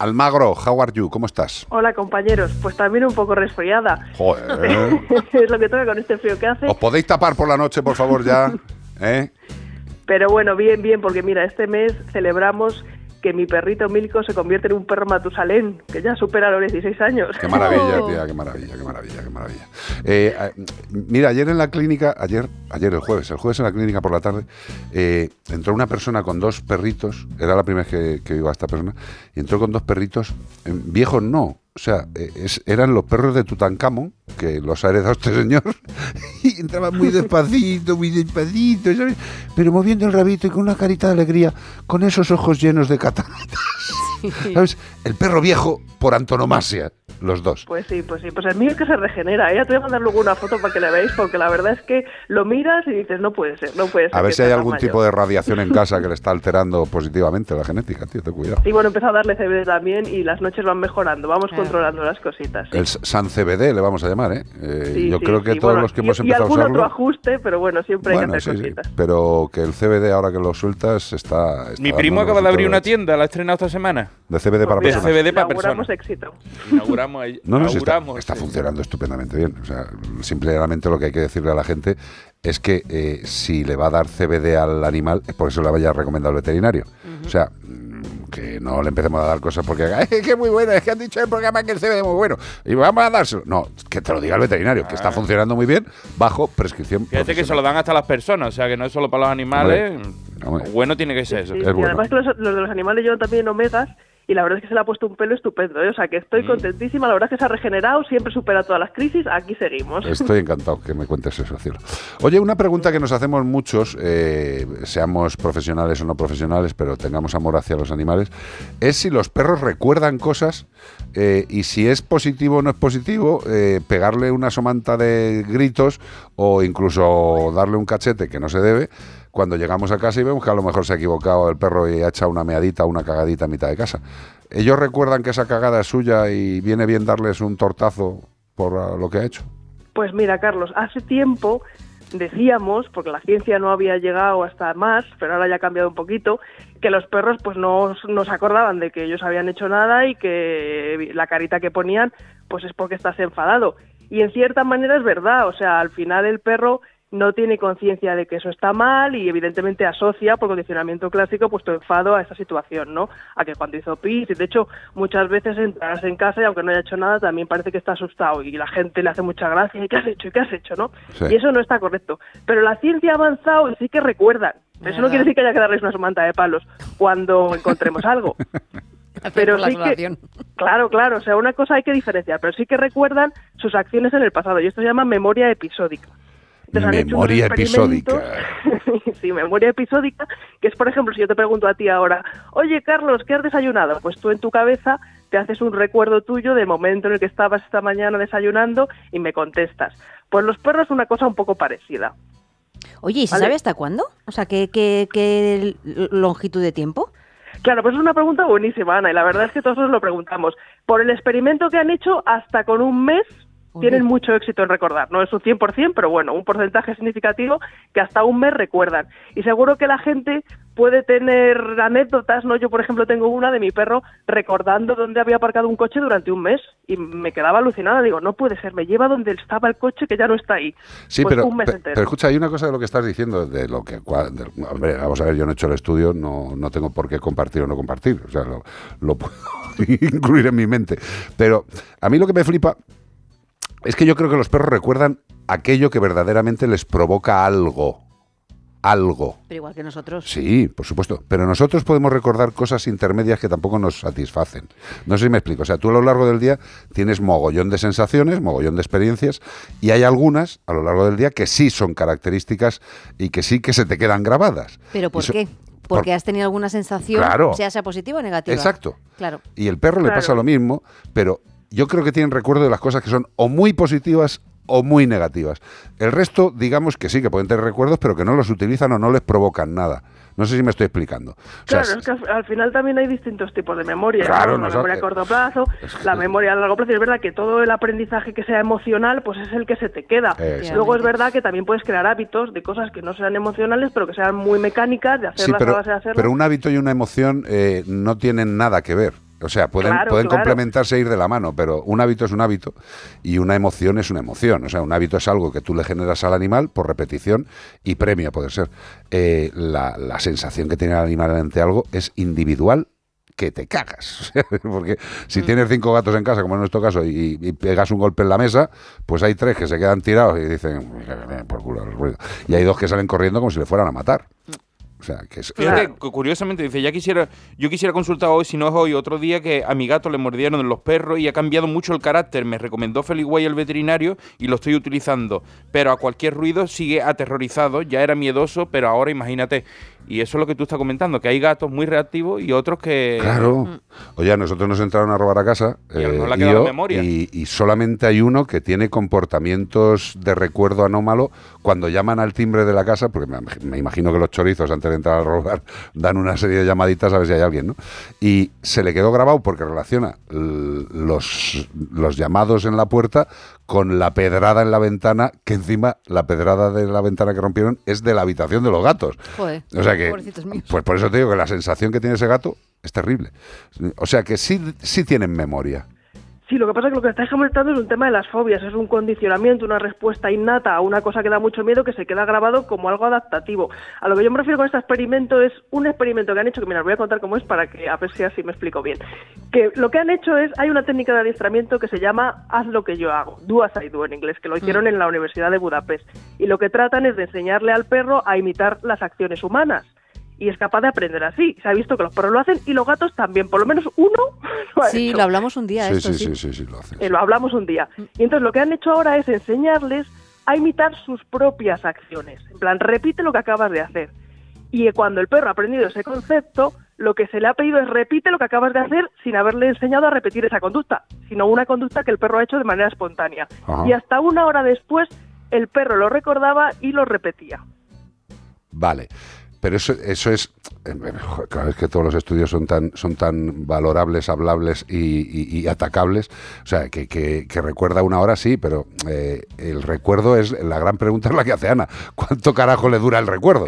Almagro, how are you? ¿Cómo estás? Hola compañeros, pues también un poco resfriada. Joder. es lo que toca con este frío que hace. ¿Os podéis tapar por la noche, por favor, ya? ¿Eh? Pero bueno, bien, bien, porque mira, este mes celebramos que mi perrito Milko se convierte en un perro Matusalén, que ya supera los 16 años. Qué maravilla, tía, qué maravilla, qué maravilla, qué maravilla. Eh, eh, mira, ayer en la clínica, ayer, ayer el jueves, el jueves en la clínica por la tarde, eh, entró una persona con dos perritos, era la primera vez que, que iba a esta persona, y entró con dos perritos, viejos no, o sea, eran los perros de Tutankamón, que los ha heredado este señor, y entraban muy despacito, muy despacito, ¿sabes? Pero moviendo el rabito y con una carita de alegría, con esos ojos llenos de cataratas. ¿Sabes? El perro viejo por antonomasia los dos. Pues sí, pues sí. Pues el mío es que se regenera. ¿eh? Te voy a mandar luego una foto para que la veáis, porque la verdad es que lo miras y dices, no puede ser, no puede ser. A ver si hay algún tipo de radiación en casa que le está alterando positivamente la genética, tío, ten cuidado. Y bueno, empezó a darle CBD también y las noches van mejorando, vamos controlando las cositas. El San CBD le vamos a llamar, ¿eh? eh yo creo que todos los que hemos empezado a usarlo... Y algún otro ajuste, pero bueno, siempre hay que hacer cositas. Pero que el CBD, ahora que lo sueltas, está... Mi primo acaba de abrir una tienda, la ha estrenado esta semana. De CBD para pues personas. CBD para personas. éxito. Inauguramos, no, no, está, funcionando estupendamente bien. O sea, simplemente lo que hay que decirle a la gente es que eh, si le va a dar CBD al animal es porque se lo vaya recomendado el veterinario. O sea, mm, que no le empecemos a dar cosas porque es que es muy bueno, es que han dicho en el programa que el CBD es muy bueno y vamos a dárselo. No, que te lo diga el veterinario, que está ah. funcionando muy bien bajo prescripción. Fíjate que se lo dan hasta las personas, o sea que no es solo para los animales. Bueno tiene que ser eso. y además los, los, de los animales llevan también omegas y la verdad es que se le ha puesto un pelo estupendo, ¿eh? o sea que estoy mm. contentísima, la verdad es que se ha regenerado, siempre supera todas las crisis, aquí seguimos. Estoy encantado que me cuentes eso, cielo. Oye, una pregunta que nos hacemos muchos, eh, seamos profesionales o no profesionales, pero tengamos amor hacia los animales, es si los perros recuerdan cosas eh, y si es positivo o no es positivo, pegarle una somanta de gritos o incluso darle un cachete que no se debe cuando llegamos a casa y vemos que a lo mejor se ha equivocado el perro y ha echado una meadita, una cagadita a mitad de casa. ¿Ellos recuerdan que esa cagada es suya y viene bien darles un tortazo por ah, lo que ha hecho? Pues mira, Carlos, hace tiempo decíamos, porque la ciencia no había llegado hasta más, pero ahora ya ha cambiado un poquito, que los perros pues no, no se acordaban de que ellos habían hecho nada y que la carita que ponían pues es porque estás enfadado. Y en cierta manera es verdad, o sea, al final el perro no tiene conciencia de que eso está mal y evidentemente asocia por condicionamiento clásico pues tu enfado a esa situación, ¿no? A que cuando hizo pis, y de hecho muchas veces entras en casa y aunque no haya hecho nada también parece que está asustado y la gente le hace mucha gracia, ¿y qué has hecho? ¿y qué has hecho? ¿no? Y eso no está correcto. Pero la ciencia ha avanzado y sí que recuerdan. Eso no quiere decir que haya que darles una somanta de palos cuando encontremos algo. pero sí que, claro, claro, o sea, una cosa hay que diferenciar, pero sí que recuerdan sus acciones en el pasado y esto se llama memoria episódica memoria episódica. sí, memoria episódica, que es, por ejemplo, si yo te pregunto a ti ahora, oye, Carlos, ¿qué has desayunado? Pues tú en tu cabeza te haces un recuerdo tuyo del momento en el que estabas esta mañana desayunando y me contestas. Pues los perros una cosa un poco parecida. Oye, ¿y se sabe hasta cuándo? O sea, ¿qué, qué, qué longitud de tiempo? Claro, pues es una pregunta buenísima, Ana, y la verdad es que todos nos lo preguntamos. Por el experimento que han hecho, hasta con un mes tienen mucho éxito en recordar. No es un 100%, pero bueno, un porcentaje significativo que hasta un mes recuerdan. Y seguro que la gente puede tener anécdotas, ¿no? Yo, por ejemplo, tengo una de mi perro recordando dónde había aparcado un coche durante un mes y me quedaba alucinada. Digo, no puede ser, me lleva donde estaba el coche que ya no está ahí. Sí, pues pero, pero escucha, hay una cosa de lo que estás diciendo, de lo que... hombre, vamos a ver, yo no he hecho el estudio, no, no tengo por qué compartir o no compartir. O sea, lo, lo puedo incluir en mi mente. Pero a mí lo que me flipa es que yo creo que los perros recuerdan aquello que verdaderamente les provoca algo. Algo. Pero igual que nosotros. Sí, por supuesto. Pero nosotros podemos recordar cosas intermedias que tampoco nos satisfacen. No sé si me explico. O sea, tú a lo largo del día tienes mogollón de sensaciones, mogollón de experiencias, y hay algunas a lo largo del día que sí son características y que sí que se te quedan grabadas. ¿Pero por qué? Porque has tenido alguna sensación, sea sea positiva o negativa. Exacto. Claro. Y el perro le pasa lo mismo, pero yo creo que tienen recuerdo de las cosas que son o muy positivas o muy negativas. El resto, digamos que sí, que pueden tener recuerdos, pero que no los utilizan o no les provocan nada. No sé si me estoy explicando. claro, es que al, final también hay distintos tipos de memoria. Claro, La memoria a corto plazo, la memoria a largo plazo. Y es verdad que todo el aprendizaje que sea emocional, pues es el que se te queda. Luego es verdad que también puedes crear hábitos de cosas que no sean emocionales, pero que sean muy mecánicas, de hacerlas pero, a base de hacerlas. Pero un hábito y una emoción eh, no tienen nada que ver. O sea, pueden, pueden complementarse e ir de la mano, pero un hábito es un hábito y una emoción es una emoción. O sea, un hábito es algo que tú le generas al animal por repetición y premia, puede ser. Eh, la, la sensación que tiene el animal ante algo es individual que te cagas. Porque si mm. tienes cinco gatos en casa, como en nuestro caso, y, pegas un golpe en la mesa, pues hay tres que se quedan tirados y dicen, por culo el ruido. Y hay dos que salen corriendo como si le fueran a matar. O sea, que es, Fíjate, curiosamente dice, ya quisiera, yo quisiera consultar hoy, si no es hoy, otro día que a mi gato le mordieron los perros y ha cambiado mucho el carácter. Me recomendó Way el veterinario y lo estoy utilizando. Pero a cualquier ruido sigue aterrorizado, ya era miedoso, pero ahora imagínate. Y eso es lo que tú estás comentando, que hay gatos muy reactivos y otros que... Claro. Mm. Oye, a nosotros nos entraron a robar a casa y, eh, memoria. y, solamente hay uno que tiene comportamientos de recuerdo anómalo cuando llaman al timbre de la casa, porque me, imagino que los chorizos antes de entrar a robar dan una serie de llamaditas a ver si hay alguien, ¿no? Y se le quedó grabado porque relaciona los, los llamados en la puerta con la pedrada en la ventana, que encima la pedrada de la ventana que rompieron es de la habitación de los gatos. Joder, o sea que, pues por eso te digo que la sensación que tiene ese gato es terrible. O sea que sí, sí tienen memoria. Sí, lo que pasa es que lo que estáis comentando es un tema de las fobias, es un condicionamiento, una respuesta innata a una cosa que da mucho miedo que se queda grabado como algo adaptativo. A lo que yo me refiero con este experimento es un experimento que han hecho, que mira, os voy a contar cómo es para que a ver si así me explico bien. Que lo que han hecho es, hay una técnica de adiestramiento que se llama haz lo que yo hago, do as I do en inglés, que lo hicieron mm. en la Universidad de Budapest. Y lo que tratan es de enseñarle al perro a imitar las acciones humanas y es capaz de aprender así. Se ha visto que los perros lo hacen y los gatos también, por lo menos uno lo ha Sí, lo hablamos un día. Sí, sí, sí, sí, lo hacen. Eh, lo hablamos un día. Y entonces lo que han hecho ahora es enseñarles a imitar sus propias acciones. En plan, repite lo que acabas de hacer. Y cuando el perro ha aprendido ese concepto, lo que se le ha pedido es repite lo que acabas de hacer sin haberle enseñado a repetir esa conducta, sino una conducta que el perro ha hecho de manera espontánea. Y hasta una hora después, el perro lo recordaba y lo repetía. Vale. Pero eso, eso es, eh, cada vez que todos los estudios son tan, son tan valorables, hablables y, atacables, o sea, que, que, recuerda una hora sí, pero eh, el recuerdo es, la gran pregunta es la que hace Ana, ¿cuánto carajo le dura el recuerdo?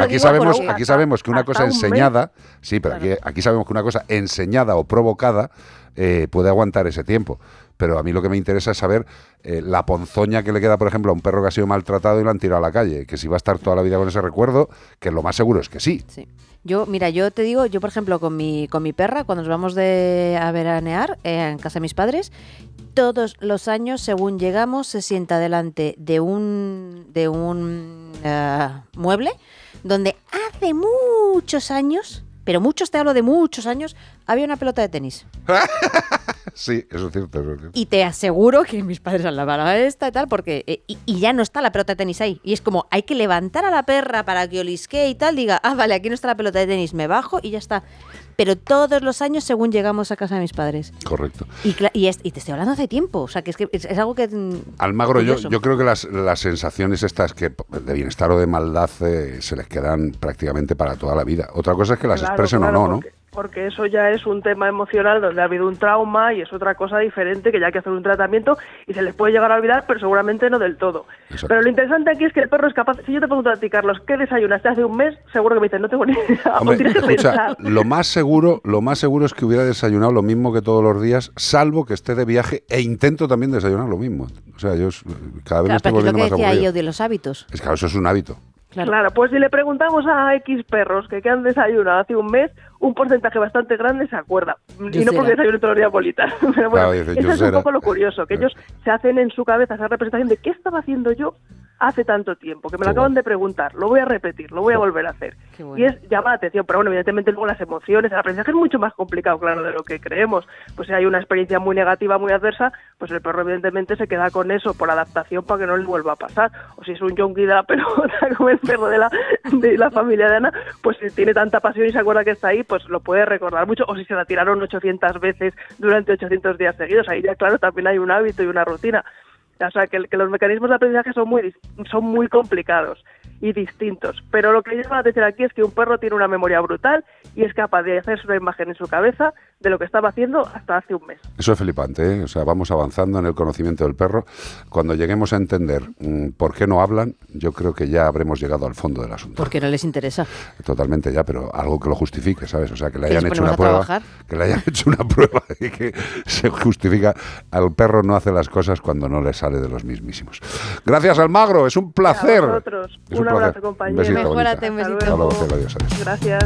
aquí, sabemos, aquí sabemos que una cosa enseñada, sí, pero aquí, aquí sabemos que una cosa enseñada o provocada eh, puede aguantar ese tiempo pero a mí lo que me interesa es saber eh, la ponzoña que le queda, por ejemplo, a un perro que ha sido maltratado y lo han tirado a la calle, que si va a estar toda la vida con ese recuerdo, que lo más seguro es que sí. Sí. Yo, mira, yo te digo, yo por ejemplo con mi, con mi perra, cuando nos vamos de, a veranear eh, en casa de mis padres, todos los años, según llegamos, se sienta delante de un, de un eh, mueble donde hace muchos años, pero muchos te hablo de muchos años, había una pelota de tenis. sí, eso es, cierto, Y te aseguro que mis padres han lavado esta y tal, porque. Eh, y, ya no está la pelota de tenis ahí. Y es como, hay que levantar a la perra para que olisque y tal, diga, ah, vale, aquí no está la pelota de tenis, me bajo y ya está. Pero todos los años según llegamos a casa de mis padres. Correcto. Y, y, te estoy hablando hace tiempo. O sea, que es, que es, algo que. Mm, Almagro, yo, yo creo que las, las, sensaciones estas que de bienestar o de maldad eh, se les quedan prácticamente para toda la vida. Otra cosa es que las expresen o no, ¿no? porque eso ya es un tema emocional donde ha habido un trauma y es otra cosa diferente que ya hay que hacer un tratamiento y se les puede llegar a olvidar, pero seguramente no del todo. Pero lo interesante aquí es que el perro es capaz, si yo te pregunto a ti, Carlos, ¿qué desayunaste hace un mes? Seguro que me dices, no tengo ni idea. lo más seguro, lo más seguro es que hubiera desayunado lo mismo que todos los días, salvo que esté de viaje e intento también desayunar lo mismo. O sea, yo cada vez me estoy volviendo más aburrido. yo de los hábitos. Es que eso es un hábito. Claro. pues si le preguntamos a X perros que, que han desayunado hace un mes, un porcentaje bastante grande se acuerda. y no porque desayunen todos los días bolitas. Pero bueno, eso es un poco lo curioso, que ellos se hacen en su cabeza esa representación de qué estaba haciendo yo hace tanto tiempo, que me lo acaban de preguntar, lo voy a repetir, lo voy a volver a hacer. Y es llama la atención, pero bueno, evidentemente luego las emociones, el aprendizaje es mucho más complicado, claro, de lo que creemos. Pues si hay una experiencia muy negativa, muy adversa, pues el perro evidentemente se queda con eso por adaptación para que no le vuelva a pasar. O si es un yonki de la pelota, como el perro de la, de la familia de Ana, pues si tiene tanta pasión y se acuerda que está ahí, pues lo puede recordar mucho. O si se la tiraron 800 veces durante 800 días seguidos, ahí ya claro, también hay un hábito y una rutina. O sea, que, los mecanismos de aprendizaje son muy, son muy complicados. Y distintos. Pero lo que llama la atención aquí es que un perro tiene una memoria brutal y es capaz de hacerse una imagen en su cabeza de lo que estaba haciendo hasta hace un mes. Eso es flipante, ¿eh? O sea, vamos avanzando en el conocimiento del perro. Cuando lleguemos a entender mm, por qué no hablan, yo creo que ya habremos llegado al fondo del asunto. Porque no les interesa. Totalmente ya, pero algo que lo justifique, ¿sabes? O sea, que le hayan hecho una prueba, trabajar. que le hayan hecho una prueba y que se justifica. Al perro no hace las cosas cuando no le sale de los mismísimos. Gracias, Almagro, es un placer. A vosotros. Es Un placer. abrazo, compañeros. besito, Mejórate, un besito. Hasta luego, adiós, adiós. Gracias.